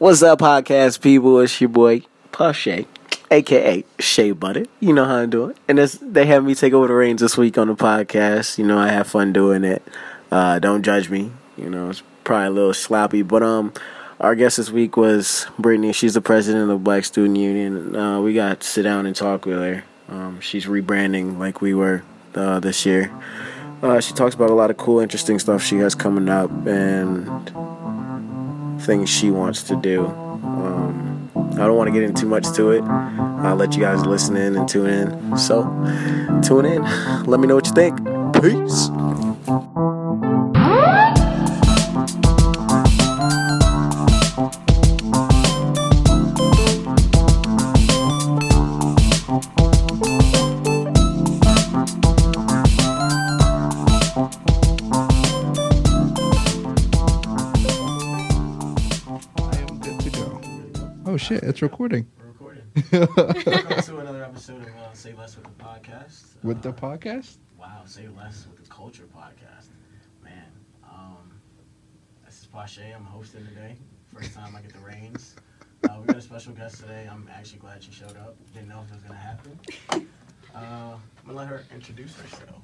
What's up, podcast people? It's your boy Pushay, aka Shea Butter. You know how I'm doing, and this, they have me take over the reins this week on the podcast. You know, I have fun doing it. Uh, don't judge me. You know, it's probably a little sloppy, but um, our guest this week was Brittany. She's the president of the Black Student Union. Uh, we got to sit down and talk with her. Um, she's rebranding like we were uh, this year. Uh, she talks about a lot of cool, interesting stuff she has coming up and things she wants to do. Um, I don't want to get into too much to it. I'll let you guys listen in and tune in. So, tune in. Let me know what you think. Peace. Shit, it's recording. We're recording. Welcome to another episode of uh, Say Less with the podcast. With uh, the podcast? Wow, Say Less with the Culture podcast. Man, um, this is Pache. I'm hosting today. First time I get the reins. Uh, we got a special guest today. I'm actually glad she showed up. Didn't know if it was going to happen. Uh, I'm going to let her introduce herself.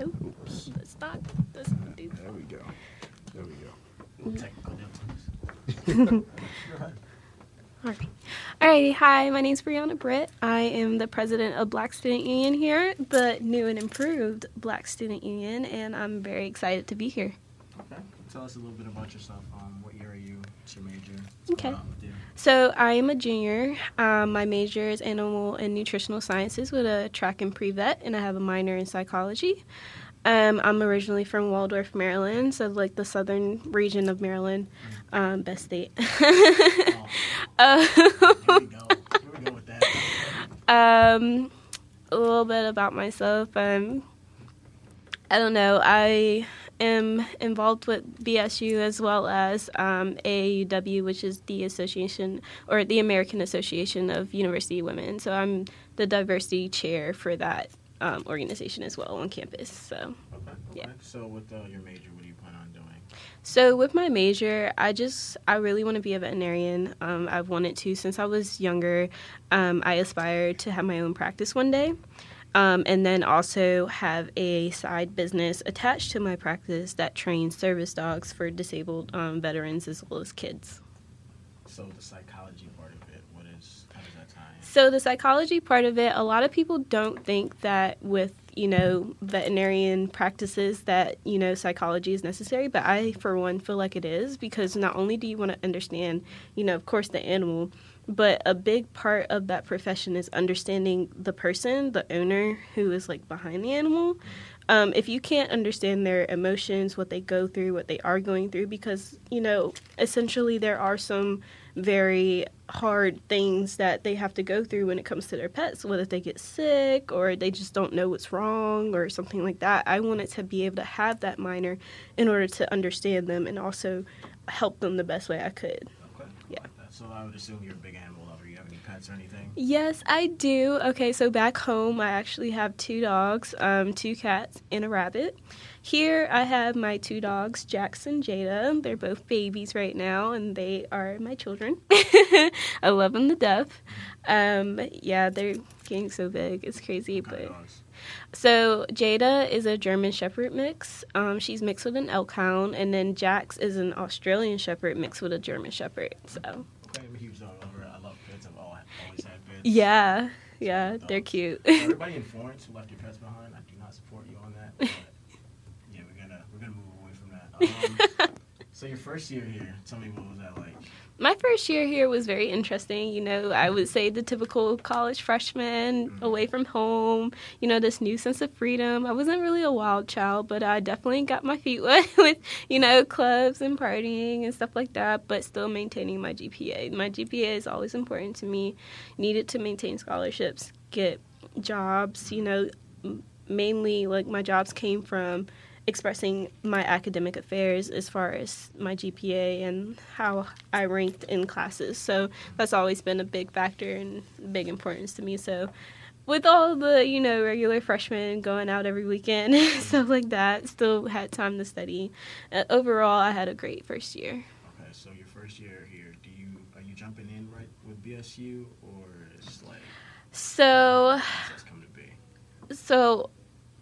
Oops. Let's not. Let's not do There we go. There we go. Technical difficulties. Go ahead. Alright. Alrighty. Hi, my name's Brianna Britt. I am the president of Black Student Union here, the new and improved Black Student Union, and I'm very excited to be here. Okay. Tell us a little bit about yourself. Um, what year are you? What's your major? What's Okay. going on with you? So I am a junior. Um, my major is animal and nutritional sciences with a track and pre-vet, and I have a minor in psychology. Um, I'm originally from Waldorf, Maryland, so like the southern region of Maryland, um, best state. Uh, Here we go. Here we go with that. Um, a little bit about myself. Um, I don't know. I am involved with BSU as well as um, AAUW, which is the association or the American Association of University Women. So I'm the diversity chair for that um, organization as well on campus. So. Okay. okay. Yeah. So, with uh, your major, what do you plan on doing? So with my major, I just I really want to be a veterinarian. Um, I've wanted to since I was younger. Um, I aspire to have my own practice one day, um, and then also have a side business attached to my practice that trains service dogs for disabled um, veterans as well as kids. So, the psychology part of it, what is, how does that tie in? So the psychology part of it, a lot of people don't think that with you know veterinarian practices that you know psychology is necessary, but I for one feel like it is because not only do you want to understand you know of course the animal, but a big part of that profession is understanding the person, the owner who is like behind the animal. Um, if you can't understand their emotions, what they go through, what they are going through, because you know essentially there are some very hard things that they have to go through when it comes to their pets, whether they get sick or they just don't know what's wrong or something like that. I wanted to be able to have that minor in order to understand them and also help them the best way I could. Okay. Yeah. I like. So, I would assume you're a big animal lover. You have any pets or anything? Yes, I do. Okay, so back home, I actually have two dogs, um, two cats, and a rabbit. Here, I have my two dogs, Jax and Jada. They're both babies right now, and they are my children. I love them to death. Um, yeah, they're getting so big. It's crazy, but so Jada is a German Shepherd mix. Um, she's mixed with an Elkhound, and then Jax is an Australian Shepherd mixed with a German Shepherd. So I'm a huge dog lover. I love pets. I've always had pets. yeah, yeah, they're cute. Everybody in Florence who left your pets behind, I do not support you on that. But yeah, we're gonna we're gonna move away from that. Um, so your first year here, tell me what was that like? My first year here was very interesting. You know, I would say the typical college freshman away from home, you know, this new sense of freedom. I wasn't really a wild child, but I definitely got my feet wet with, you know, clubs and partying and stuff like that, but still maintaining my GPA. My GPA is always important to me. Needed to maintain scholarships, get jobs, you know, mainly like my jobs came from expressing my academic affairs as far as my GPA and how I ranked in classes. So that's always been a big factor and big importance to me. So with all the, you know, regular freshmen going out every weekend and stuff like that, still had time to study. Uh, overall, I had a great first year. Okay, so your first year here, do you are you jumping in right with BSU or is like So, process come to be? so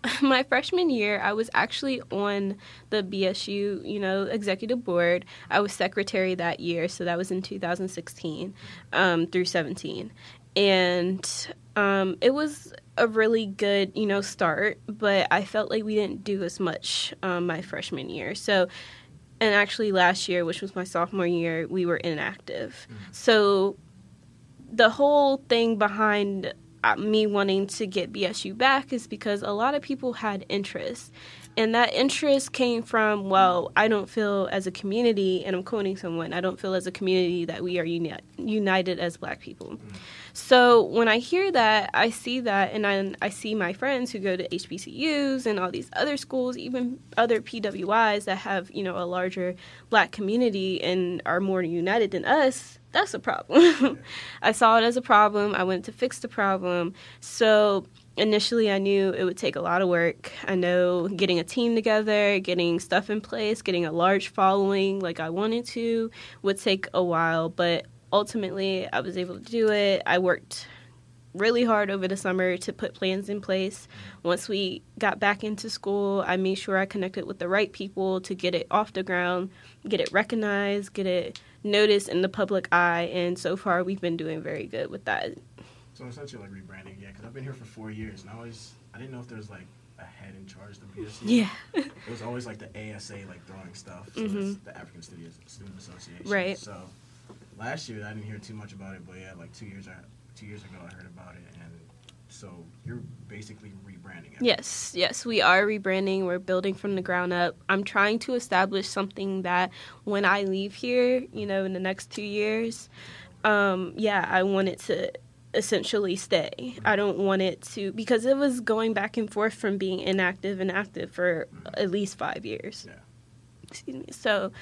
my freshman year, I was actually on the BSU, you know, executive board. I was secretary that year, so that was in 2016 um, through 17, and um, it was a really good, you know, start. But I felt like we didn't do as much um, my freshman year. So, and actually last year, which was my sophomore year, we were inactive. So, the whole thing behind Uh, me wanting to get BSU back is because a lot of people had interest. And that interest came from, well, I don't feel as a community, and I'm quoting someone, I don't feel as a community that we are uni- united as black people. So when I hear that, I see that, and I, I see my friends who go to HBCUs and all these other schools, even other PWIs that have, you know, a larger black community and are more united than us. That's a problem. I saw it as a problem. I went to fix the problem. So initially, I knew it would take a lot of work. I know getting a team together, getting stuff in place, getting a large following like I wanted to would take a while. But ultimately, I was able to do it. I worked really hard over the summer to put plans in place. Once we got back into school, I made sure I connected with the right people to get it off the ground, get it recognized, get it noticed in the public eye, and so far we've been doing very good with that. So essentially like rebranding, yeah, because I've been here for four years and I always I didn't know if there was like a head in charge of the. Yeah. It was always like the ASA like throwing stuff. So Mhm. the African Student Student Association. Right. So last year I didn't hear too much about it, but yeah, like two years I, two years ago I heard about it, so you're basically rebranding it. Yes, yes, we are rebranding. We're building from the ground up. I'm trying to establish something that when I leave here, you know, in the next two years, um, yeah, I want it to essentially stay. I don't want it to because it was going back and forth from being inactive and active for at least five years. Yeah. Excuse me. So,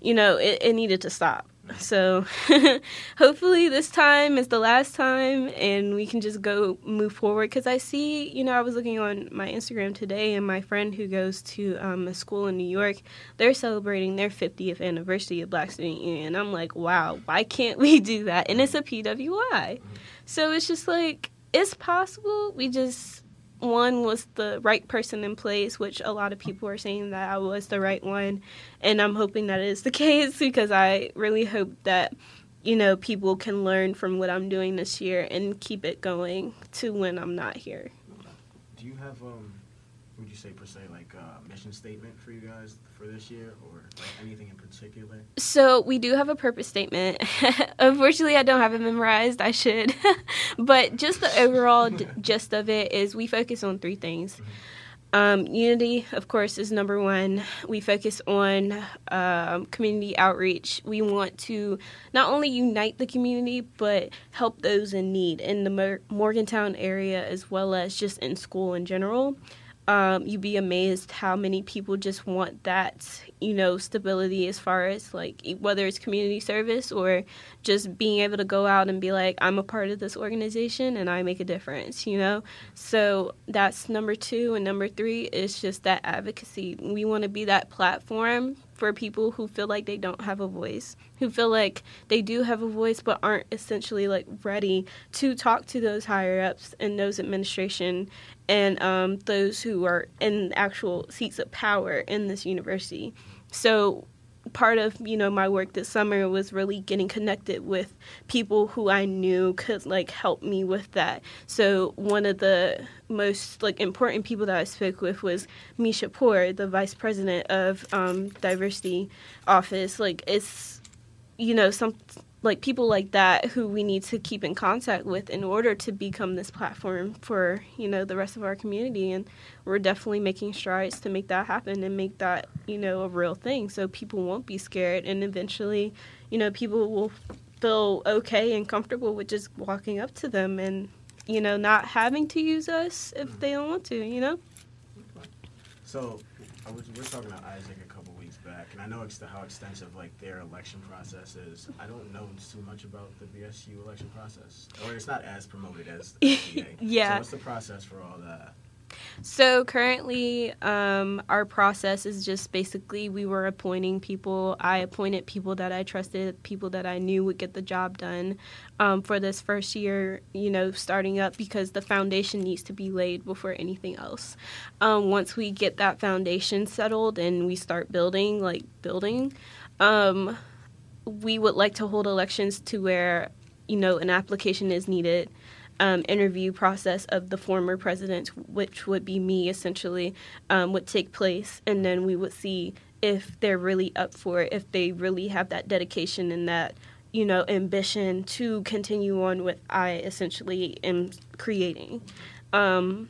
you know, it, it needed to stop. So, hopefully, this time is the last time, and we can just go move forward. Because I see, you know, I was looking on my Instagram today, and my friend who goes to um, a school in New York, they're celebrating their 50th anniversary of Black Student Union. And I'm like, wow, why can't we do that? And it's a PWI. So it's just like, it's possible. We just one was the right person in place, which a lot of people are saying that I was the right one, and I'm hoping that is the case because I really hope that you know people can learn from what I'm doing this year and keep it going to when I'm not here. Do you have um, would you say per se like a mission statement for you guys for this year, or like anything in particular? So we do have a purpose statement. Unfortunately, I don't have it memorized. I should, but just the overall d- gist of it is we focus on three things. Um, unity, of course, is number one. We focus on um, community outreach. We want to not only unite the community, but help those in need in the Mor- Morgantown area as well as just in school in general. Um, you'd be amazed how many people just want that, you know, stability as far as like whether it's community service or just being able to go out and be like, I'm a part of this organization and I make a difference, you know? So that's number two. And number three is just that advocacy. We want to be that platform for people who feel like they don't have a voice, who feel like they do have a voice but aren't essentially like ready to talk to those higher ups and those administration and um, those who are in actual seats of power in this university. So part of you know my work this summer was really getting connected with people who I knew could like help me with that. So one of the most like important people that I spoke with was Meshea Poore, the vice president of um, diversity office. Like it's you know some like people like that who we need to keep in contact with in order to become this platform for you know the rest of our community. And we're definitely making strides to make that happen and make that you know a real thing. So people won't be scared. And eventually you know people will feel okay and comfortable with just walking up to them and you know not having to use us if they don't want to you know? So we're talking about Isaac a couple weeks back, and I know ex- how extensive like their election process is. I don't know too much about the BSU election process, or it's not as promoted as the PA. Yeah. So what's the process for all that? So currently, um, our process is just basically we were appointing people. I appointed people that I trusted, people that I knew would get the job done um, for this first year, you know, starting up because the foundation needs to be laid before anything else. Um, once we get that foundation settled and we start building, like building, um, we would like to hold elections to where, you know, an application is needed um, interview process of the former president, which would be me essentially, um, would take place, and then we would see if they're really up for it, if they really have that dedication and that you know ambition to continue on what I essentially am creating. Um,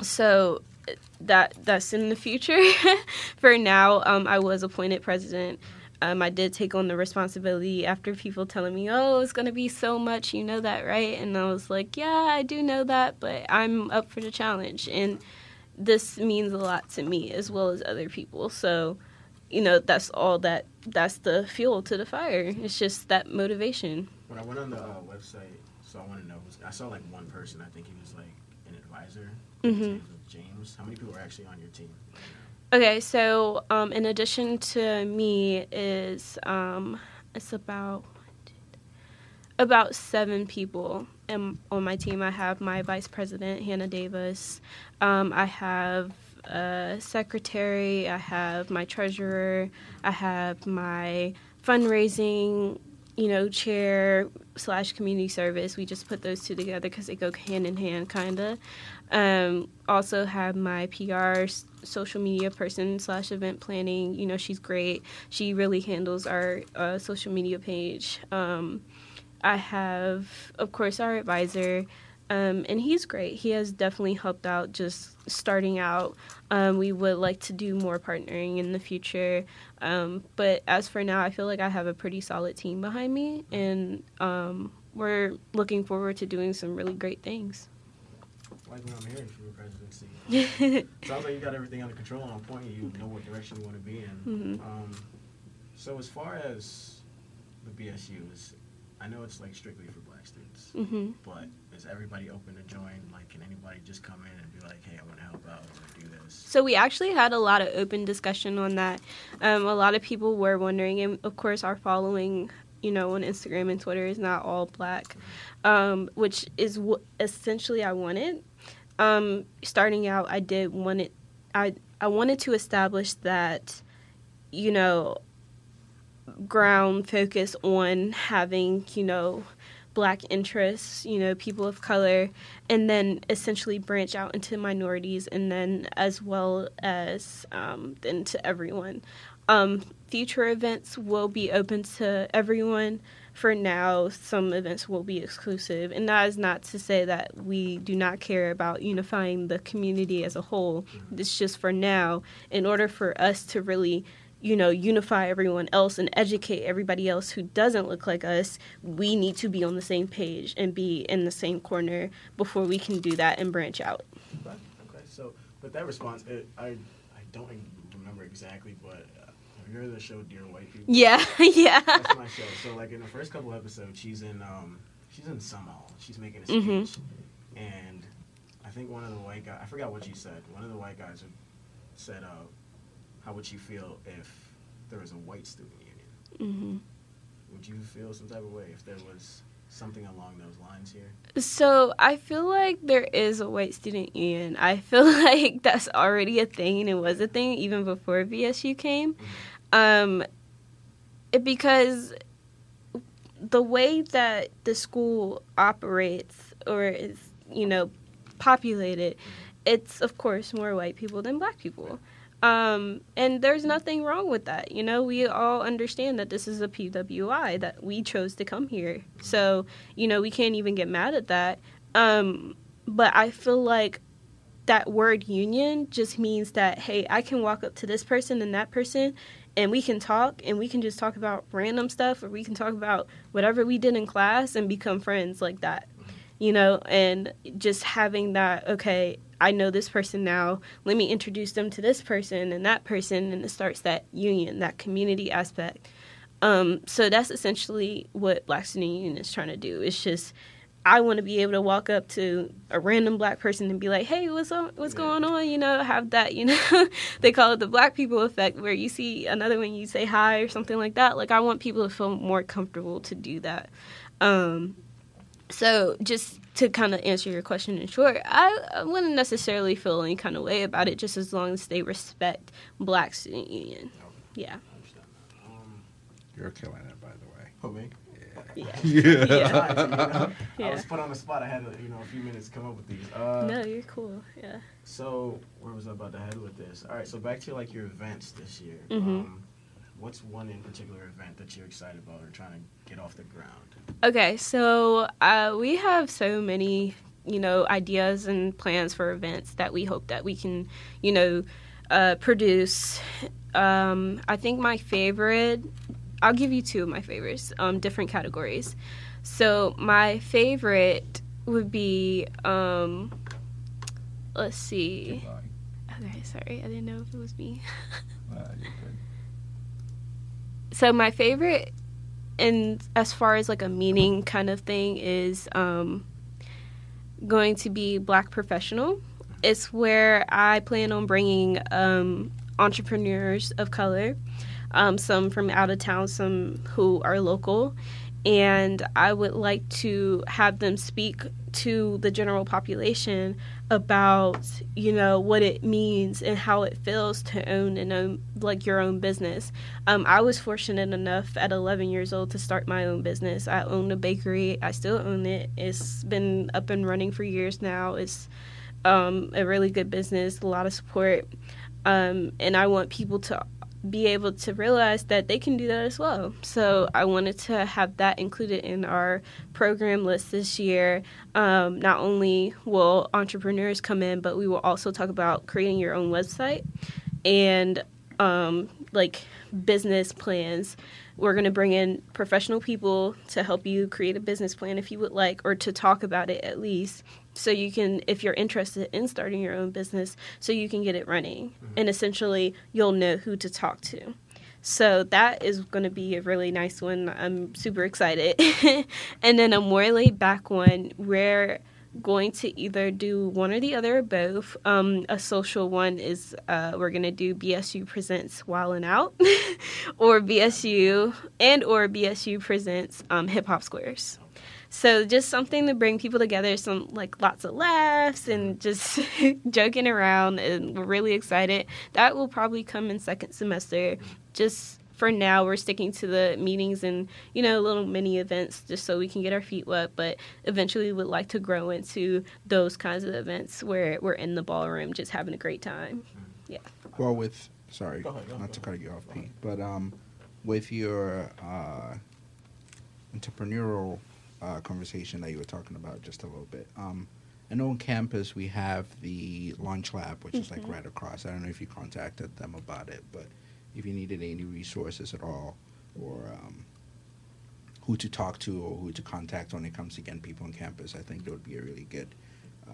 so that that's in the future. for now, um, I was appointed president um, I did take on the responsibility after people telling me, "Oh, it's going to be so much." You know that, right? And I was like, "Yeah, I do know that, but I'm up for the challenge." And this means a lot to me as well as other people. So, you know, that's all that that's the fuel to the fire. It's just that motivation. When I went on the uh, website, so I want to know. I saw like one person. I think he was like an advisor. Mm-hmm. James. How many people are actually on your team? Okay, so um, in addition to me is um, it's about about seven people and on my team. I have my vice president Hannah Davis. Um, I have a secretary. I have my treasurer. I have my fundraising, you know, chair slash community service. We just put those two together because they go hand in hand, kind of. Um, also have my PR social media person slash event planning. You know, she's great. She really handles our uh, social media page. Um, I have, of course, our advisor, um, and he's great. He has definitely helped out just starting out. Um, we would like to do more partnering in the future. Um, but as for now, I feel like I have a pretty solid team behind me, and um, we're looking forward to doing some really great things like what I'm hearing from your presidency. Sounds like you got everything under control and on point. You know what direction you want to be in. Mm-hmm. Um, so as far as the BSU is, I know it's like strictly for Black students, mm-hmm. but is everybody open to join? Like, can anybody just come in and be like, "Hey, I want to help out or do this"? So we actually had a lot of open discussion on that. Um, a lot of people were wondering, and of course, our following you know, on Instagram and Twitter is not all black, um, which is what essentially I wanted. Um, starting out, I did want it. I I wanted to establish that, you know, ground focus on having you know black interests, you know, people of color, and then essentially branch out into minorities, and then as well as um, everyone. Um, future events will be open to everyone. For now, some events will be exclusive, and that is not to say that we do not care about unifying the community as a whole. It's just for now, in order for us to really you know, unify everyone else and educate everybody else who doesn't look like us, we need to be on the same page and be in the same corner before we can do that and branch out. Okay, okay. so with that response, it, I I don't remember exactly, but you heard the show Dear White People? Yeah, yeah. That's my show. So like in the first couple episodes, she's in um she's in some hall. She's making a speech, mm-hmm. and I think one of the white guys I forgot what she said. One of the white guys said, uh, "How would you feel if there was a white student union?" Mm-hmm. Would you feel some type of way if there was something along those lines here? So I feel like there is a white student union. I feel like that's already a thing and it was a thing even before BSU came. Mm-hmm. Um, because the way that the school operates or is, you know, populated, it's of course more white people than black people. Um, and there's nothing wrong with that. You know, we all understand that this is a PWI that we chose to come here. So, you know, we can't even get mad at that. Um, but I feel like that word union just means that, hey, I can walk up to this person and that person and we can talk and we can just talk about random stuff or we can talk about whatever we did in class and become friends like that you know? And just having that okay i know this person now let me introduce them to this person and that person and it starts that union that community aspect. Um, so that's essentially what black student union is trying to do. It's just I want to be able to walk up to a random black person and be like, "Hey, what's on, what's Yeah. going on?" You know, have that. You know, they call it the black people effect, where you see another one, you say hi or something like that. Like I want people to feel more comfortable to do that. Um, so just to kind of answer your question in short, I, I wouldn't necessarily feel any kind of way about it, just as long as they respect Black Student Union. Yeah, I understand that. Um, You're killing it, by the way. who me? Yeah, Yeah. yeah. You know? I was put on the spot. I had you know a few minutes to come up with these. Uh, No, you're cool. Yeah. So where was I about to head with this? All right, so back to like your events this year. Mm-hmm. Um, what's one in particular event that you're excited about or trying to get off the ground? Okay, so uh, we have so many, you know, ideas and plans for events that we hope that we can, you know, uh, produce. Um, I think my favorite, I'll give you two of my favorites, um, different categories. So my favorite would be, um, let's see. Okay, sorry, I didn't know if it was me. Uh, so my favorite and as far as like a meaning kind of thing is um going to be black professional it's where i plan on bringing um entrepreneurs of color um, some from out of town some who are local. And i would like to have them speak to the general population about you know what it means and how it feels to own and own like your own business. Um, i was fortunate enough at 11 years old to start my own business. I own a bakery. I still own it. It's been up and running for years now. It's um, a really good business a lot of support. Um, and i want people to be able to realize that they can do that as well so i wanted to have that included in our program list this year um, not only will entrepreneurs come in, but we will also talk about creating your own website and um, like business plans. We're going to bring in professional people to help you create a business plan if you would like, or to talk about it at least. So you can, if you're interested in starting your own business, so you can get it running. And essentially, you'll know who to talk to. So that is going to be a really nice one. I'm super excited. and then a more laid back one, we're going to either do one or the other or both. Um, a social one is uh, we're going to do BSU presents Wild 'N Out, or BSU and or BSU presents um, Hip Hop Squares. So just something to bring people together, some like lots of laughs and just joking around, and we're really excited. That will probably come in second semester. Just for now, we're sticking to the meetings and you know little mini events just so we can get our feet wet. But eventually, we would like to grow into those kinds of events where we're in the ballroom just having a great time. Yeah well, with sorry, Go ahead, not ahead. to cut you off, Pete, but um, with your uh, entrepreneurial uh, conversation that you were talking about just a little bit, um, I know on campus we have the Launch Lab, which is like Mhm. right across. I don't know if you contacted them about it, but if you needed any resources at all, or um, who to talk to or who to contact when it comes to getting people on campus, I think that would be a really good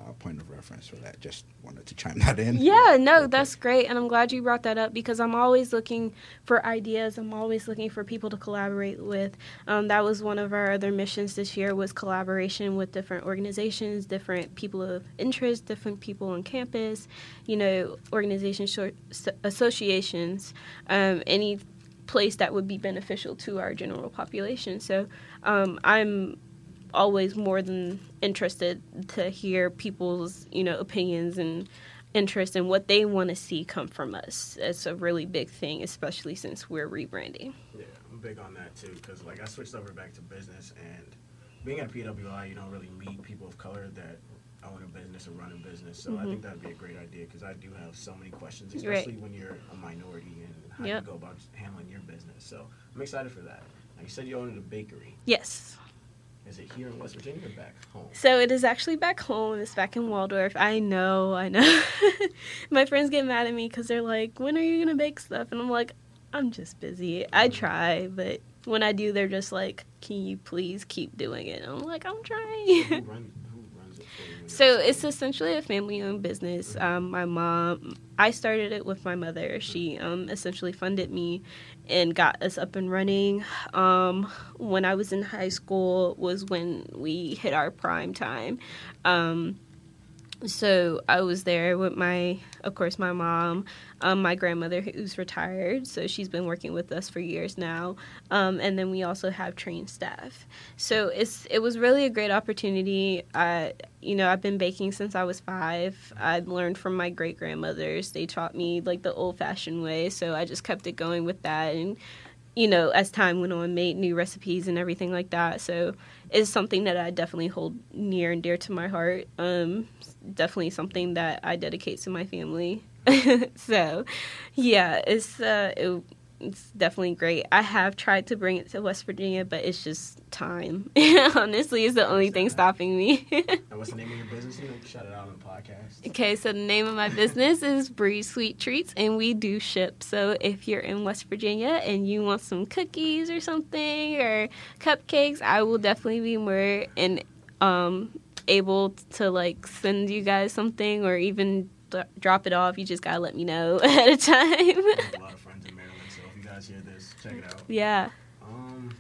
uh, point of reference for that. Just wanted to chime that in. Yeah, no, that's great. And I'm glad you brought that up because I'm always looking for ideas. I'm always looking for people to collaborate with. Um, that was one of our other missions this year was collaboration with different organizations, different people of interest, different people on campus, you know, organizations, short, associations, um, any place that would be beneficial to our general population. So um, I'm always more than interested to hear people's you know opinions and interest in what they want to see come from us. It's a really big thing, especially since we're rebranding. Yeah, I'm big on that too because like I switched over back to business and being at PWI, you don't really meet people of color that own a business or run a business. So I Mhm. think that'd be a great idea because I do have so many questions, Right. especially when you're a minority and how Yep. you go about handling your business. So I'm excited for that. Now, you said you owned a bakery. Yes. Is it here in West Virginia or back home? So it is actually back home. It's back in Waldorf. I know, I know. My friends get mad at me because they're like, when are you going to bake stuff? And I'm like, I'm just busy. I mm-hmm. try, but when I do, they're just like, can you please keep doing it? And I'm like, I'm trying. run, who runs it for you? So it's essentially a family-owned business. Um, my mom, I started it with my mother. She um, essentially funded me and got us up and running. Um, when I was in high school was when we hit our prime time. Um, so I was there with my, of course, my mom, um, my grandmother who's retired, so she's been working with us for years now, um, and then we also have trained staff. So it's it was really a great opportunity. I, you know, I've been baking since I was five. I learned from my great grandmothers. They taught me like the old fashioned way, so I just kept it going with that and you know, as time went on, made new recipes and everything like that. So it's something that I definitely hold near and dear to my heart. Um, definitely something that I dedicate to my family. so, yeah, it's uh, it, it's definitely great. I have tried to bring it to West Virginia, but it's just time. Honestly, it's the only thing stopping me. and what's the name of your business? You shout it out on the podcast. Okay, so the name of my business is Breeze Sweet Treats, and we do ship. So if you're in West Virginia and you want some cookies or something or cupcakes, I will definitely be more and um, able to like send you guys something or even d- drop it off. You just gotta let me know ahead of time. Check it out. yeah. Um,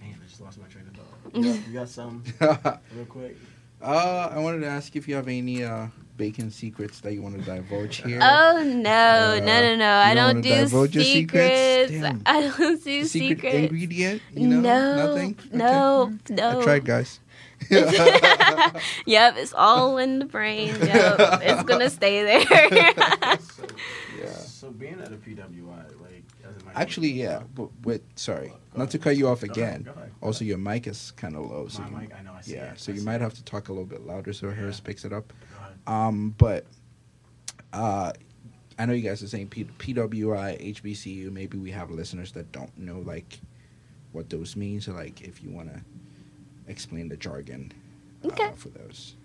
man, I just lost my train of thought. You got, you got some real quick? uh, I wanted to ask if you have any uh, bacon secrets that you want to divulge here. Oh no, Uh, no, no, no! I don't don't do divulge your secrets? secrets. Damn. I don't do Secret secrets. ingredient? You know, no, nothing. Okay. no, no. I tried, guys. yep, it's all in the brain. Yep, it's gonna stay there. So, Yeah. so being at a PWI, like, as in my Actually, yeah. But wait, sorry, not to cut you off Go ahead, again. go ahead, Also, your mic is kind of low. So my you- mic, I know, I see yeah, it. so I you see might it. have to talk a little bit louder so Harris picks it up. Go ahead. Um, but uh, I know you guys are saying P- PWI, HBCU. Maybe we have listeners that don't know like what those mean. So like, if you want to explain the jargon uh, Okay. for those.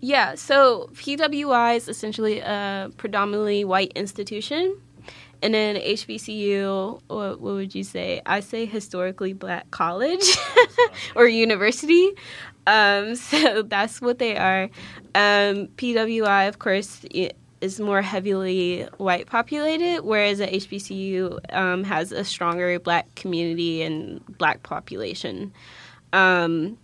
yeah, so PWI is essentially a predominantly white institution. And then HBCU, what, what would you say? I say historically black college or university. Um, so that's what they are. Um, PWI, of course, is more heavily white populated, whereas the HBCU um, has a stronger black community and black population. Um,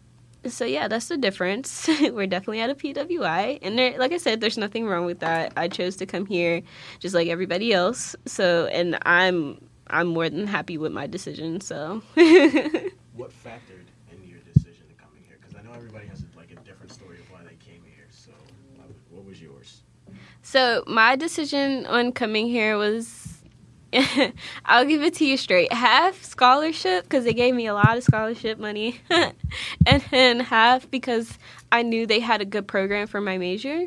so yeah, that's the difference. We're definitely at a PWI, and there, like I said, there's nothing wrong with that. I chose to come here just like everybody else. So, and I'm I'm more than happy with my decision. So. What factored in your decision to coming here? Because I know everybody has like a different story of why they came here. So, what was- what was yours? So my decision on coming here was, I'll give it to you straight. Half scholarship because they gave me a lot of scholarship money, and then half because I knew they had a good program for my major.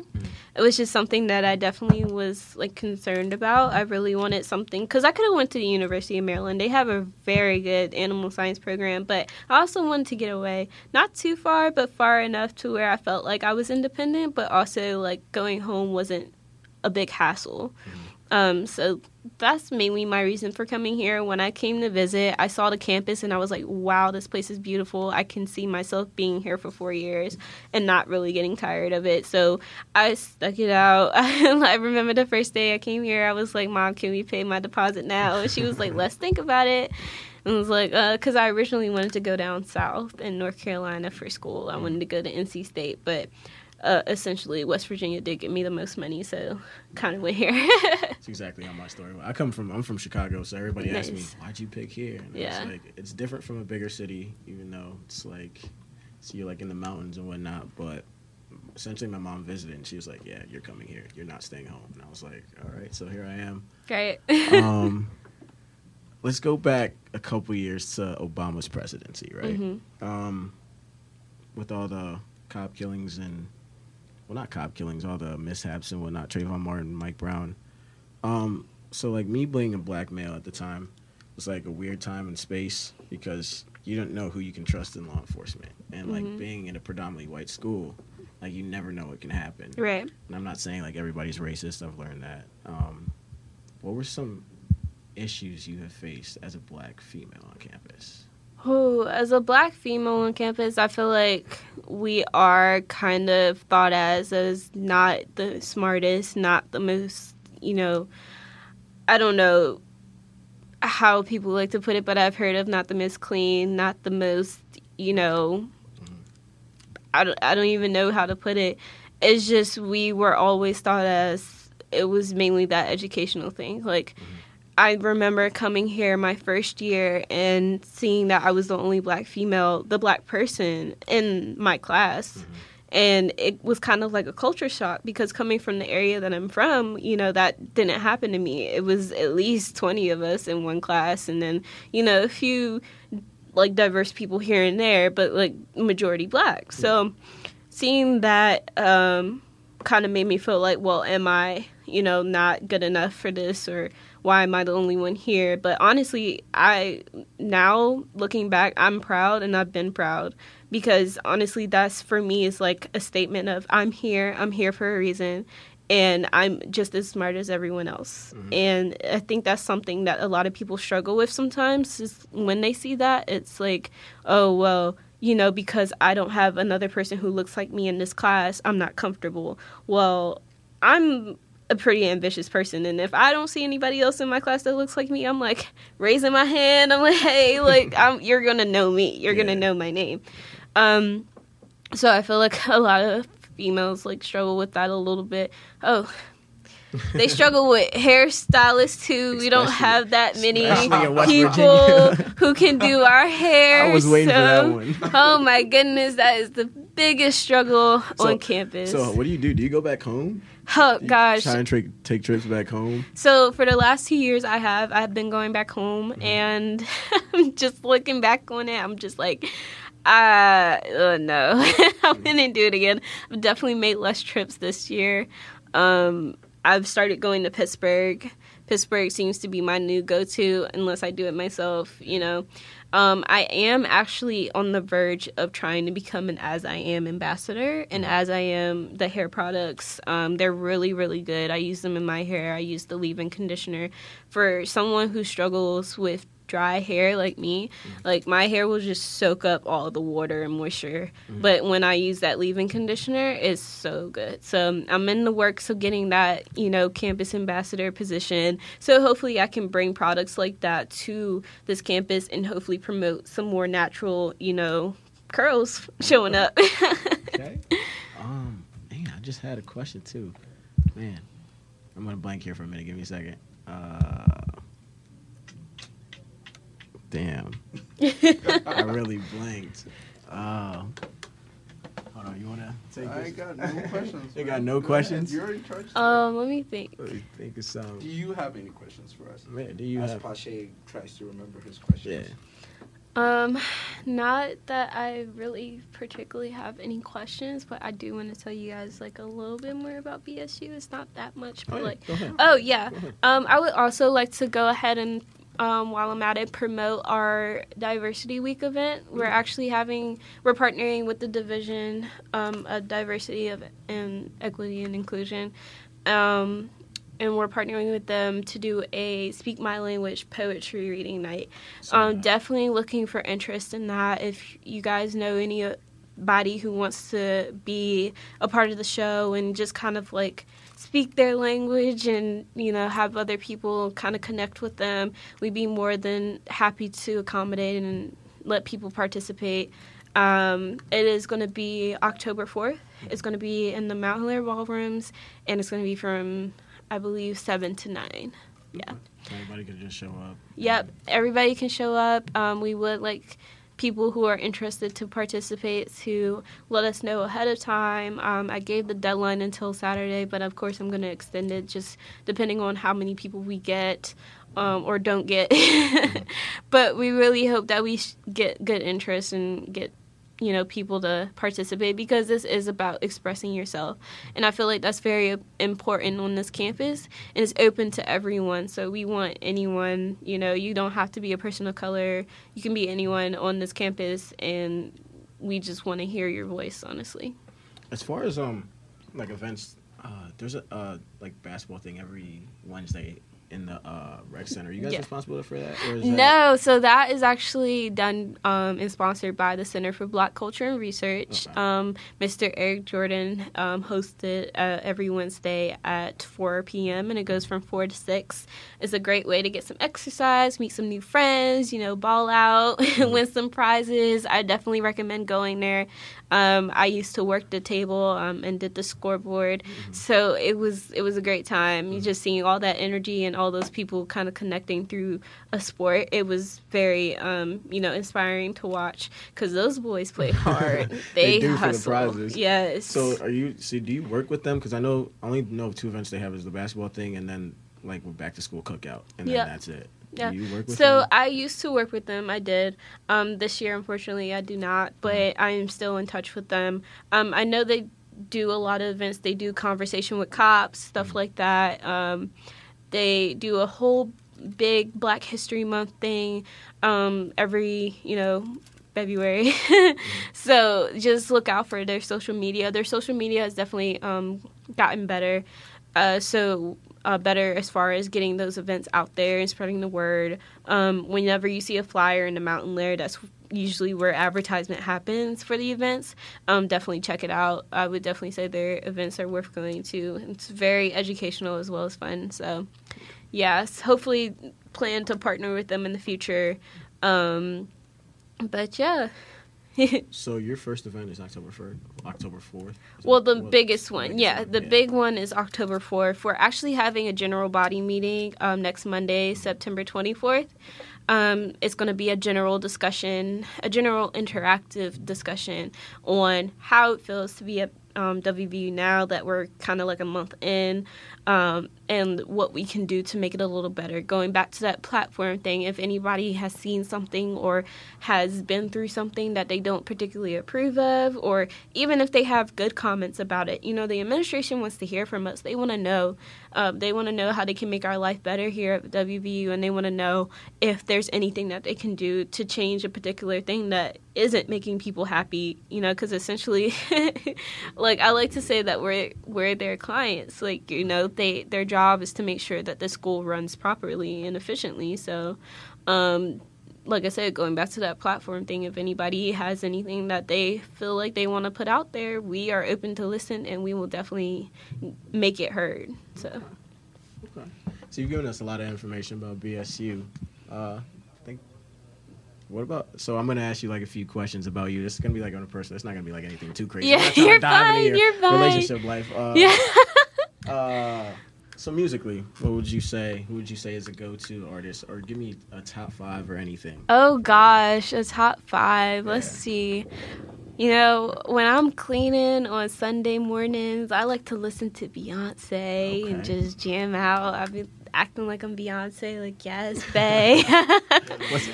It was just something that I definitely was like concerned about. I really wanted something because I could have went to the University of Maryland. They have a very good animal science program, but I also wanted to get away, not too far, but far enough to where I felt like I was independent, but also like going home wasn't a big hassle. Um, so that's mainly my reason for coming here. When I came to visit, I saw the campus and I was like, wow, this place is beautiful. I can see myself being here for four years and not really getting tired of it. So I stuck it out. I remember the first day I came here, I was like, Mom, can we pay my deposit now? And she was like, let's think about it. And I was like, uh, because I originally wanted to go down south in North Carolina for school. I wanted to go to NC State, but uh, essentially West Virginia did give me the most money, so kind of went here. That's exactly how my story went. I come from I'm from Chicago, so everybody asks me why'd you pick here. And Yeah. it's like it's different from a bigger city, even though it's like so you're like in the mountains and whatnot. But essentially, my mom visited and she was like, "Yeah, you're coming here. You're not staying home." And I was like, "All right, so here I am." Great. um, let's go back a couple years to Obama's presidency, right? Mhm. Um, with all the cop killings and well, not cop killings, all the mishaps and whatnot, Trayvon Martin, Mike Brown. Um, so like me being a black male at the time was like a weird time and space because you don't know who you can trust in law enforcement, and like Mhm. being in a predominantly white school, like you never know what can happen. Right. And I'm not saying like everybody's racist. I've learned that. Um, what were some issues you have faced as a black female on campus? Oh, as a black female on campus, I feel like we are kind of thought as as not the smartest, not the most, you know, I don't know how people like to put it, but I've heard of not the most clean, not the most, you know, mm-hmm. I don't, I don't even know how to put it. It's just we were always thought as it was mainly that educational thing. Like mm-hmm. I remember coming here my first year and seeing that I was the only black female, the black person in my class. And it was kind of like a culture shock because coming from the area that I'm from, you know, that didn't happen to me. It was at least 20 of us in one class, and then, you know, a few like diverse people here and there, but like majority black. So seeing that um, kind of made me feel like, well, am I, you know, not good enough for this or why am I the only one here? But honestly, I now looking back, I'm proud and I've been proud because honestly, that's for me is like a statement of I'm here, I'm here for a reason. And I'm just as smart as everyone else. Mm-hmm. And I think that's something that a lot of people struggle with sometimes is when they see that. It's like, oh, well, you know, because I don't have another person who looks like me in this class, I'm not comfortable. Well, I'm a pretty ambitious person and if I don't see anybody else in my class that looks like me, I'm like raising my hand. I'm like, hey, like I'm you're gonna know me. You're Yeah. gonna know my name. Um so I feel like a lot of females like struggle with that a little bit. Oh, they struggle with hairstylists too. we don't have that many especially people who can do our hair. I was waiting for that one. oh my goodness, that is the biggest struggle So- on campus. So, what do you do? Do you go back home? oh gosh. try and tra- take trips back home. So for the last two years, I have I've been going back home, Mm-hmm. and I'm just looking back on it. I'm just like, uh, uh no, I'm gonna do it again. I've definitely made less trips this year. Um, I've started going to Pittsburgh. Pittsburgh seems to be my new go-to, unless I do it myself. You know, um, I am actually on the verge of trying to become an As I Am ambassador, and As I Am the hair products. Um, they're really, really good. I use them in my hair. I use the leave-in conditioner for someone who struggles with dry hair like me. Like my hair will just soak up all the water and moisture, but when I use that leave-in conditioner, it's so good. So I'm in the works of getting that, you know, campus ambassador position. So hopefully I can bring products like that to this campus and hopefully promote some more natural, you know, curls showing up. Okay. um, man, I just had a question too. Man, I'm gonna blank here for a minute. Give me a second. Uh, damn, I really blanked. Uh, hold on, you wanna take I this? got no questions. You got no Go ahead. questions? You're in charge. um, let me think. Let me think of some. Do you have any questions for us? Man, do you As have? Pache tries to remember his questions. Yeah. Um, not that I really particularly have any questions, but I do want to tell you guys like a little bit more about BSU. It's not that much, Oh, but yeah, like, go ahead. oh yeah. Go ahead. Um, I would also like to go ahead and um, while I'm at it, promote our Diversity Week event. We're actually having, we're partnering with the Division um, of Diversity of and Equity and Inclusion. Um, and we're partnering with them to do a Speak My Language poetry reading night. Um, definitely looking for interest in that. If you guys know anybody who wants to be a part of the show and just kind of like speak their language and you know have other people kind of connect with them, we'd be more than happy to accommodate and let people participate. Um, it is going to be October 4th. It's going to be in the Mountainlair ballrooms, and it's going to be from, I believe, 7 to 9. Yeah. So everybody can just show up. Yep, everybody can show up. Um, we would like people who are interested to participate to let us know ahead of time. Um, I gave the deadline until Saturday, but of course I'm going to extend it just depending on how many people we get um, or don't get. but we really hope that we sh- get good interest and get you know people to participate because this is about expressing yourself. And i feel like that's very important on this campus and it's open to everyone. So we want anyone you know you don't have to be a person of color. You can be anyone on this campus and we just want to hear your voice honestly. As far as um, like events, uh, there's a uh, like basketball thing every Wednesday in the uh, rec center. Are you guys Yeah. responsible for that? Or is that- No, so that is actually done um, and sponsored by the Center for Black Culture and Research. Okay. Um, Mr. Eric Jordan um, hosts it uh, every Wednesday at 4 p.m. and it goes from 4 to 6. It's a great way to get some exercise, meet some new friends, you know, ball out, win some prizes. I definitely recommend going there. Um, I used to work the table um, and did the scoreboard, so it was it was a great time. You just seeing all that energy and all those people kind of connecting through a sport. It was very um, you know inspiring to watch because those boys play hard. They they do for the hustle. prizes. Yes. So are you? So do you work with them? Because I know I only know two events they have is the basketball thing and then like we're back to school cookout and then Yeah. that's it. Yeah. You work with So them? I used to work with them. I did. Um, this year, unfortunately, I do not. But I am still in touch with them. Um, I know they do a lot of events. They do conversation with cops, stuff like that. Um, they do a whole big Black History Month thing um, every you know February. so just look out for their social media. Their social media has definitely um, gotten better. Uh, so uh, better as far as getting those events out there and spreading the word. Um, whenever you see a flyer in the Mountainlair, that's usually where advertisement happens for the events. Um, definitely check it out. I would definitely say their events are worth going to. It's very educational as well as fun. So, yes, hopefully plan to partner with them in the future. Um, but yeah. So your first event is October first, October fourth. Well, the biggest one, biggest yeah, one, the big one is October 4th. We're actually having a general body meeting um, next Monday, September 24th. Um, it's going to be a general discussion, a general interactive discussion on how it feels to be at um, WVU now that we're kind of like a month in, um, and what we can do to make it a little better. Going back to that platform thing, if anybody has seen something or has been through something that they don't particularly approve of, or even if they have good comments about it, you know, the administration wants to hear from us. They want to know. Uh, they want to know how they can make our life better here at WVU, and they want to know if there's anything that they can do to change a particular thing that isn't making people happy. You know, because essentially, like I like to say that we're we're their clients. Like you know, they their job is to make sure that the school runs properly and efficiently. So. Um, like I said, going back to that platform thing, if anybody has anything that they feel like they want to put out there, we are open to listen and we will definitely make it heard. So, Okay. So you've given us a lot of information about BSU. Uh, I think. What about? So I'm gonna ask you like a few questions about you. This is gonna be like on a person. It's not gonna be like anything too crazy. Yeah, I'm not trying to you're fine, your you're fine. Relationship life. Uh, yeah. Uh, so musically, what would you say? Who would you say is a go-to artist, or give me a top five or anything? oh gosh, a top five. Let's Yeah. see. You know, when I'm cleaning on Sunday mornings, I like to listen to Beyonce and just jam out. I've been acting like I'm Beyonce, like, yes, babe. What's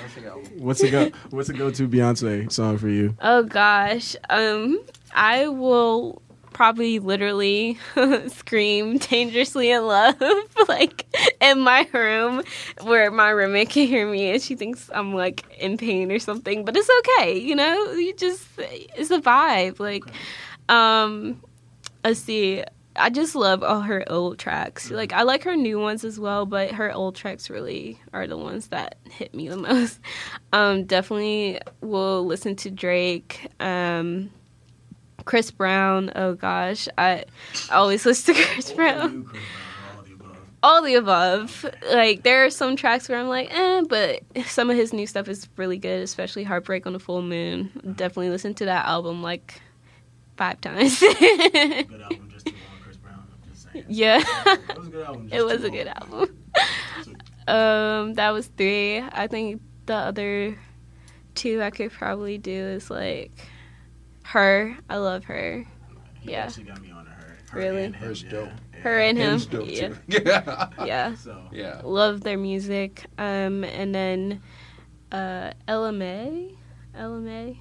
what's a go What's a go-to Beyonce song for you? Oh gosh. Um I will probably literally scream dangerously in love like in my room where my roommate can hear me and she thinks I'm like in pain or something but it's okay you know you just it's a vibe like um let's see I just love all her old tracks. Like I like her new ones as well, but her old tracks really are the ones that hit me the most. Um, definitely will listen to Drake, um, Chris Brown. Oh gosh, I, always listen to Chris Brown. All the above. Like there are some tracks where I'm like, eh, but some of his new stuff is really good, especially Heartbreak on the Full Moon. Definitely listen to that album like five times. Yeah. Was a good album. it was a good album. um, that was three. I think the other two I could probably do is like her. I love her. He Yeah. actually got me on to her. her Really? and him, Her's yeah. dope. Her and him. Him's dope Yeah. too. Yeah. Yeah. So Yeah. Love their music. Um, and then uh, Ella Mai. LMA.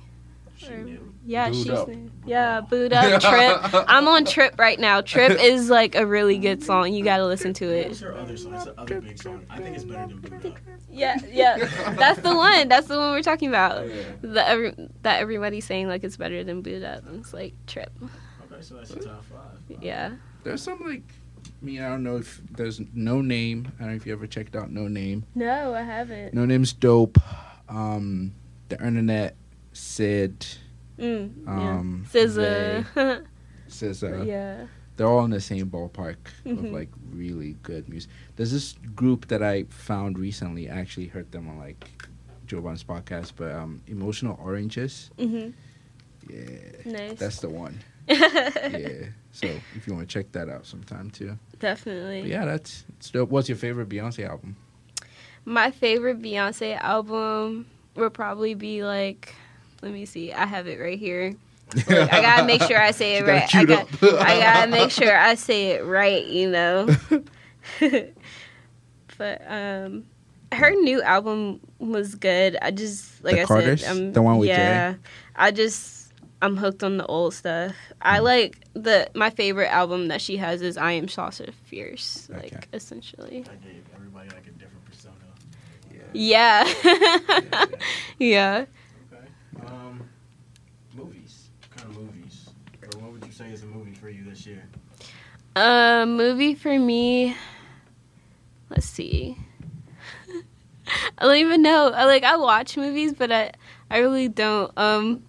She knew. Yeah, Booed she's Up. new. yeah, boo'd up. Trip. I'm on Trip right now. Trip is like a really good song. You gotta listen to it. was her other song? It's the other big song. I think it's better than Boo'd Up. Yeah, yeah. That's the one. That's the one we're talking about. Yeah. The every, that everybody's saying like it's better than boo'd up. And it's like trip. Okay, so that's your top five. Yeah. There's some like I mean, I don't know if there's no name. I don't know if you ever checked out Noname. No, I haven't. Noname's dope. Um, the internet, Syd, Mm, Um, yeah. SZA. says uh, yeah. they're all in the same ballpark of like really good music. There's this group that I found recently. I actually heard them on like Joe Budden's podcast, but um, Emotional Oranges. Mm-hmm. Yeah, Nice. that's the one. yeah. So if you want to check that out sometime too. Definitely. But yeah, that's it's dope. What's your favorite Beyonce album? My favorite Beyonce album would probably be like, let me see, I have it right here. Look, I gotta make sure I say She it got right. I, got, I gotta make sure I say it right, you know. but um, her new album was good. I just like The I Carters? said, um, The one with Jay? yeah. I just I'm hooked on the old stuff. I Mm. like the my favorite album that she has is I Am Sasha Fierce, like essentially. I gave everybody like a different persona. Yeah. yeah. Okay. Um, movies. What kind of movies? Or what would you say is a movie for you this year? A movie for me. Let's see. I don't even know. I like I watch movies, but I I really don't. Um,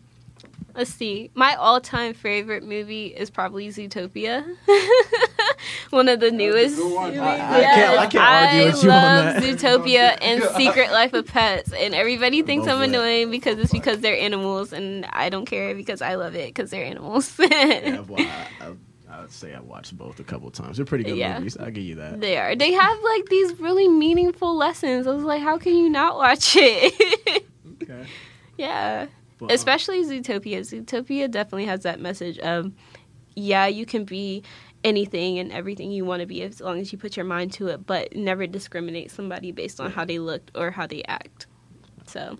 let's see. My all time favorite movie is probably Zootopia. one of the newest. good one. I- I can't- I can't argue with you on love that. Zootopia and Secret Life of Pets, and everybody thinks I'm lit. annoying because it's because they're animals, and I don't care because I love it because they're animals. Yeah, well, I, I, I would say I watched both a couple times. They're pretty good Yeah. movies. I'll give you that. They are. They have like these really meaningful lessons. I was like, how can you not watch it? Okay. yeah. But, um, Especially Zootopia. Zootopia definitely has that message of, yeah, you can be anything and everything you want to be as long as you put your mind to it, but never discriminate somebody based on how they look or how they act. So,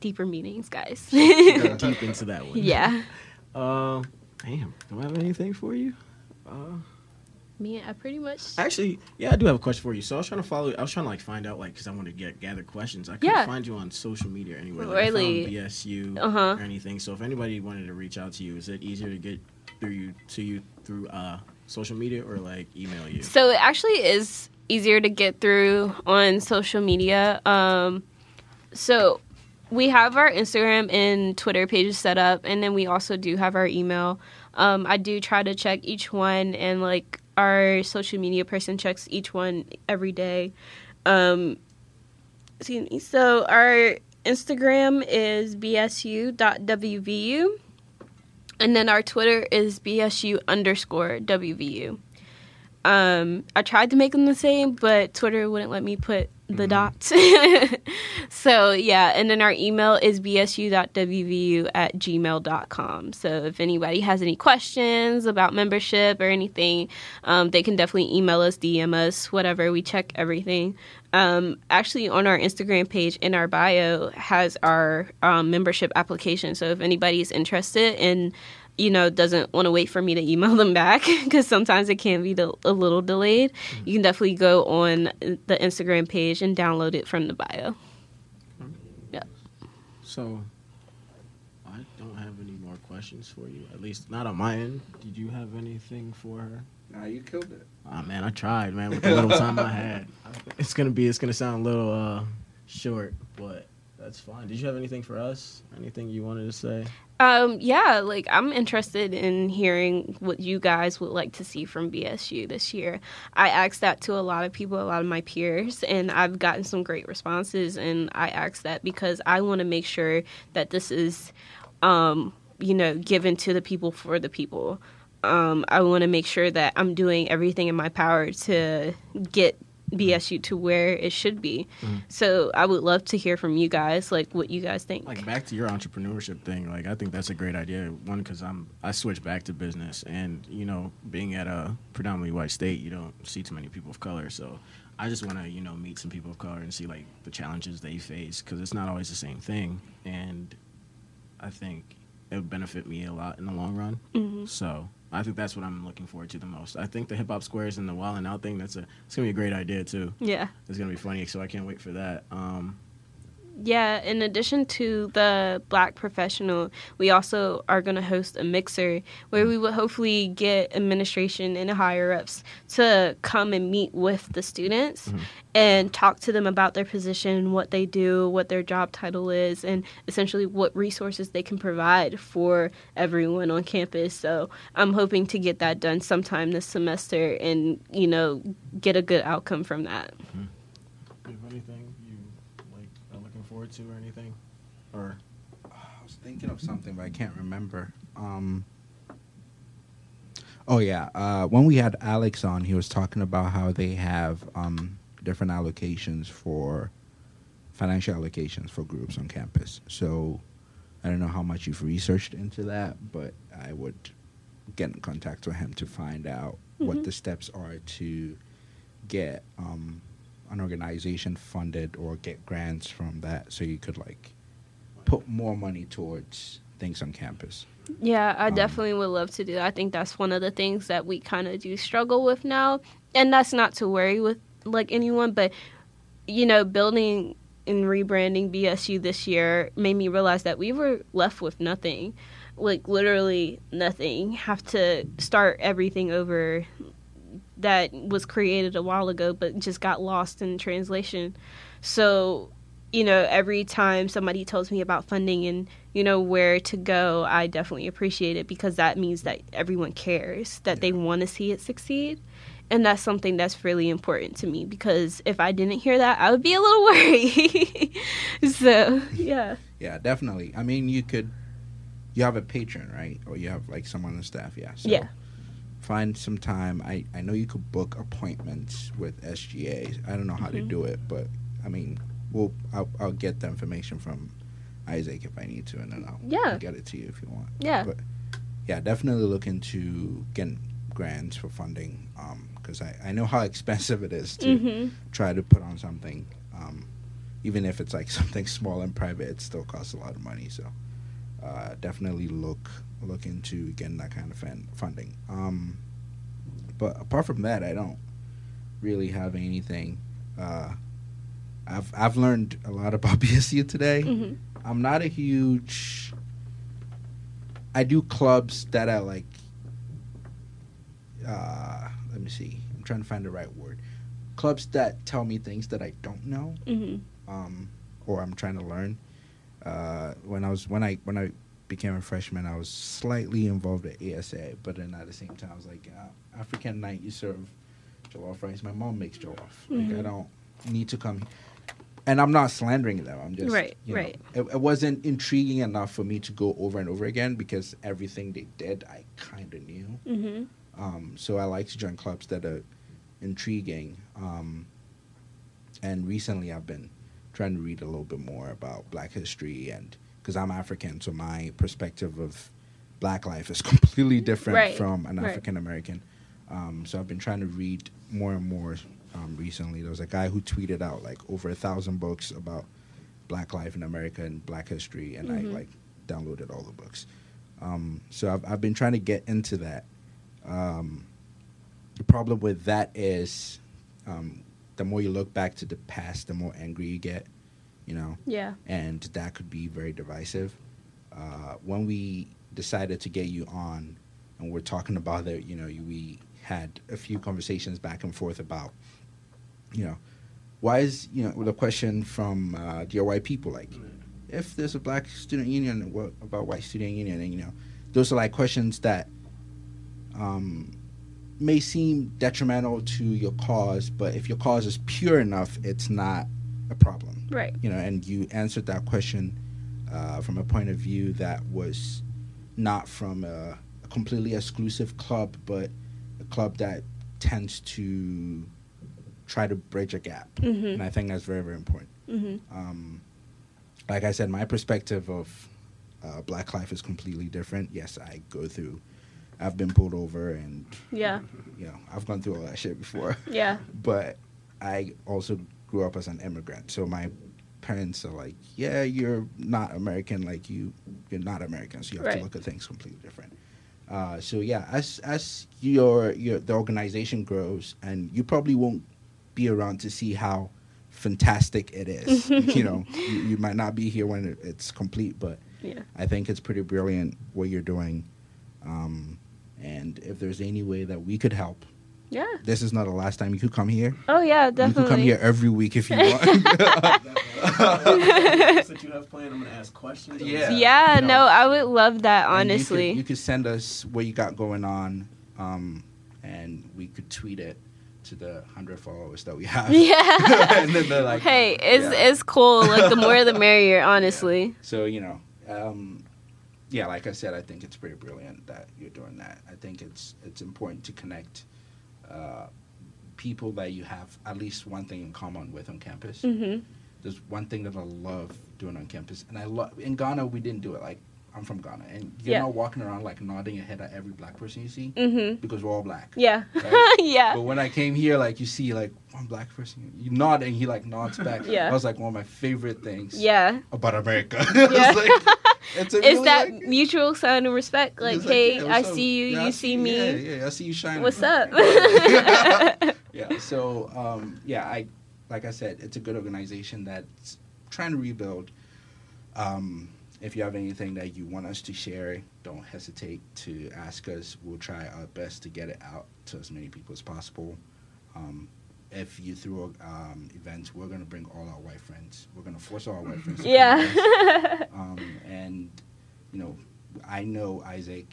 deeper meanings, guys. Deep into that one. yeah. Uh, damn. Do I have anything for you? Uh, Me, I pretty much. actually, yeah, I do have a question for you. So I was trying to follow. I was trying to like find out like because I wanted to get gather questions. I couldn't Yeah. find you on social media anywhere. Like, Really? BSU Uh-huh. or anything. So if anybody wanted to reach out to you, is it easier to get through you to you through uh social media or like email you? So it actually is easier to get through on social media. Um, so we have our Instagram and Twitter pages set up, and then we also do have our email. Um, I do try to check each one, and like our social media person checks each one every day. Um. So our Instagram is bsu.wvu, and then our Twitter is bsu underscore wvu. Um, I tried to make them the same, but Twitter wouldn't let me put the dots. so yeah, and then our email is bsu.wvu at gmail.com. So if anybody has any questions about membership or anything, um, they can definitely email us, DM us, whatever. We check everything. Um, actually, on our Instagram page in our bio has our um, membership application. So if anybody's interested in you know, doesn't want to wait for me to email them back because sometimes it can be del- a little delayed, mm-hmm. you can definitely go on the Instagram page and download it from the bio. Mm-hmm. Yeah. So I don't have any more questions for you. At least not on my end. Did you have anything for her? Nah, you killed it. Oh man, I tried, man, with the little time I had. It's gonna be, it's gonna sound a little uh, short, but that's fine. Did you have anything for us? Anything you wanted to say? Um, yeah, like I'm interested in hearing what you guys would like to see from BSU this year. I asked that to a lot of people, a lot of my peers, and I've gotten some great responses. And I asked that because I want to make sure that this is, um, you know, given to the people for the people. Um, I want to make sure that I'm doing everything in my power to get BSU to where it should be. So I would love to hear from you guys, like what you guys think. Like back to your entrepreneurship thing. Like I think that's a great idea. One, because I'm I switched back to business, and you know, being at a predominantly white state, you don't see too many people of color. So I just want to you know meet some people of color and see like the challenges they face because it's not always the same thing. And I think it would benefit me a lot in the long run. Mhm. So I think that's what I'm looking forward to the most. I think the hip hop squares and the Wild 'N Out thing that's a it's gonna be a great idea too. Yeah. It's gonna be funny, so I can't wait for that. Um, Yeah, in addition to the Black Professional, we also are going to host a mixer where we will hopefully get administration and higher ups to come and meet with the students Mm-hmm. and talk to them about their position, what they do, what their job title is, and essentially what resources they can provide for everyone on campus. So I'm hoping to get that done sometime this semester and, you know, get a good outcome from that. Have anything you like are looking forward to or anything? Or I was thinking of something, but I can't remember. Um, oh yeah, uh, when we had Alex on, he was talking about how they have um, different allocations for financial allocations for groups on campus. So I don't know how much you've researched into that, but I would get in contact with him to find out what the steps are to get um, an organization funded or get grants from that, so you could like put more money towards things on campus. Yeah, I Um, definitely would love to do that. I think that's one of the things that we kind of do struggle with now. And that's not to worry with like anyone, but you know, building and rebranding BSU this year made me realize that we were left with nothing. Like literally nothing. Have to start everything over that was created a while ago but just got lost in translation. So, you know, every time somebody tells me about funding and, you know, where to go, I definitely appreciate it because that means that everyone cares, that they want to see it succeed. And that's something that's really important to me because if I didn't hear that, I would be a little worried. so, yeah. Yeah, definitely. I mean, you could, you have a patron, right? Or you have like someone on staff, yeah. So Yeah. Find some time. I, I know you could book appointments with SGA. I don't know how to Mhm. do it, but I mean, we'll I'll, I'll get the information from Isaac if I need to, and then I'll, Yeah. Get it to you if you want. Yeah. But yeah, definitely look into getting grants for funding because I, I know how expensive it is to hmm try to put on something. Um, even if it's like something small and private, it still costs a lot of money. So uh, definitely look look into getting that kind of fan- funding. Um, but apart from that, I don't really have anything. Uh, I've I've learned a lot about BSU today. hmm I'm not a huge. I do clubs that are like. Uh, let me see. I'm trying to find the right word. Clubs that tell me things that I don't know, hmm um, or I'm trying to learn. Uh, when I was when I when I became a freshman, I was slightly involved at ASA, but then at the same time, I was like, uh, African night, you serve jollof rice. My mom makes jollof. Like I Mhm. don't need to come. And I'm not slandering them. I'm just Right, you know, right. It, it wasn't intriguing enough for me to go over and over again because everything they did, I kind of knew. hmm Um, so I like to join clubs that are intriguing. Um, and recently, I've been trying to read a little bit more about Black history, and because I'm African, so my perspective of Black life is completely different Right, from an right. African American. Um, so I've been trying to read more and more um, recently. There was a guy who tweeted out like over a thousand books about Black life in America and Black history, and I Mhm. like downloaded all the books. Um, so I've, I've been trying to get into that. Um, the problem with that is um, the more you look back to the past, the more angry you get, you know, Yeah. and that could be very divisive. Uh, when we decided to get you on and we're talking about it, you know, we had a few conversations back and forth about, you know, why is, you know, the question from uh, white people like, if there's a black student union, what about white student union? And, you know, those are like questions that um, may seem detrimental to your cause, but if your cause is pure enough, it's not a problem. Right. You know, and you answered that question uh, from a point of view that was not from a, a completely exclusive club, but a club that tends to try to bridge a gap. hmm And I think that's very, very important. hmm Um, like I said, my perspective of uh, black life is completely different. Yes, I go through. I've been pulled over, and Yeah. you know, I've gone through all that shit before. Yeah. But I also grew up as an immigrant, so my parents are like, "Yeah, you're not American. Like you, you're not American. So you have Right. to look at things completely different." Uh, so yeah, as as your your the organization grows, and you probably won't be around to see how fantastic it is. you know, you, you might not be here when it, it's complete, but Yeah. I think it's pretty brilliant what you're doing. Um, and if there's any way that we could help, Yeah. this is not the last time you could come here. Oh yeah, definitely. You could come here every week if you want. that you have planned, I'm gonna ask questions. Yeah. Yeah, You know. no, I would love that And you could- honestly. you could, send us what you got going on, um, and we could tweet it to the hundred followers that we have. yeah. and then they're like, hey, it's yeah. it's cool. Like the more the merrier, honestly. So you know, um, yeah, like I said, I think it's pretty brilliant that you're doing that. I think it's it's important to connect uh, people that you have at least one thing in common with on campus. Mhm. There's one thing that I love doing on campus, and I love in Ghana we didn't do it. Like I'm from Ghana, and you're Yeah. not walking around like nodding your head at every black person you see Mhm. because we're all black. Yeah. Right? yeah. But when I came here, like you see, like one black person, you nod and he like nods back. Yeah. that was like one of my favorite things. Yeah. about America. Yeah. it's like, it's a It's really, that like- mutual sign of respect. Like, hey, yeah, I up? see you, Yeah, you see me. Yeah, yeah, I see you shining. What's up? yeah. So, um, yeah, I like I said, it's a good organization that's trying to rebuild. Um, if you have anything that you want us to share, don't hesitate to ask us. We'll try our best to get it out to as many people as possible. Um, if you throw um, events, we're gonna bring all our white friends. We're gonna force all our white friends. To come with us. yeah. um, and you know, I know Isaac,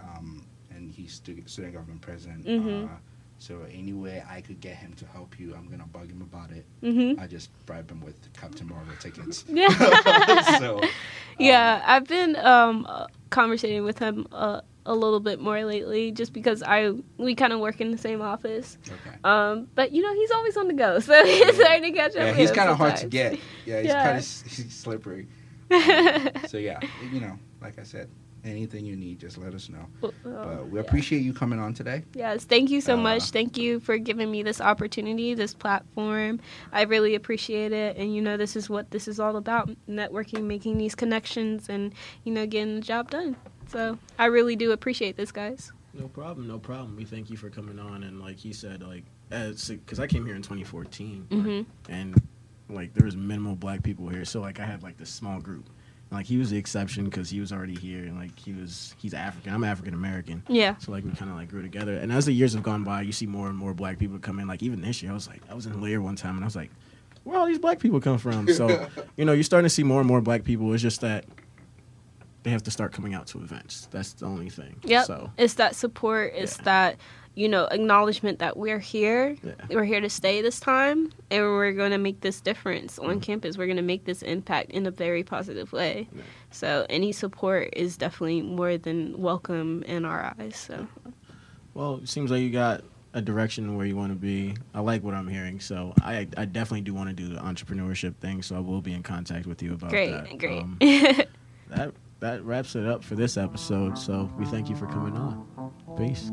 um, and he's stu- student government president. Mhm. Uh, so any way I could get him to help you, I'm gonna bug him about it. mhm. I just bribe him with Captain Marvel tickets. Yeah. so, um, yeah, I've been um uh, conversating with him uh, a little bit more lately, just because I we kind of work in the same office. okay. Um, but you know he's always on the go, so it's hard to catch up. Yeah, he's kind of hard to get. Yeah, he's Yeah. kind of slippery. Um, so yeah, you know, like I said, anything you need, just let us know. Oh, But we yeah. appreciate you coming on today. Yes, thank you so Uh, much. Thank you for giving me this opportunity, this platform. I really appreciate it. And you know, this is what this is all about networking, making these connections, and you know, getting the job done. So I really do appreciate this, guys. No problem, no problem. We thank you for coming on, and like he said, like as because I came here in 2014, like, Mhm. and like there was minimal black people here, so like I had like this small group. And, like he was the exception because he was already here, and like he was he's African. I'm African American, Yeah. so like we kind of like grew together. And as the years have gone by, you see more and more black people come in. Like even this year, I was like I was in Lair one time, and I was like, where all these black people come from? So you know, you're starting to see more and more black people. It's just that they have to start coming out to events. That's the only thing. Yep. So It's that support. It's Yeah. that you know acknowledgement that we're here. yeah. We're here to stay this time, and we're going to make this difference on Mm-hmm. campus. We're going to make this impact in a very positive way. Yeah. So any support is definitely more than welcome in our eyes. So Well, it seems like you got a direction where you want to be. I like what I'm hearing, so I I definitely do want to do the entrepreneurship thing. So I will be in contact with you about great, that. great. Um, that that wraps it up for this episode. So we thank you for coming on. Peace.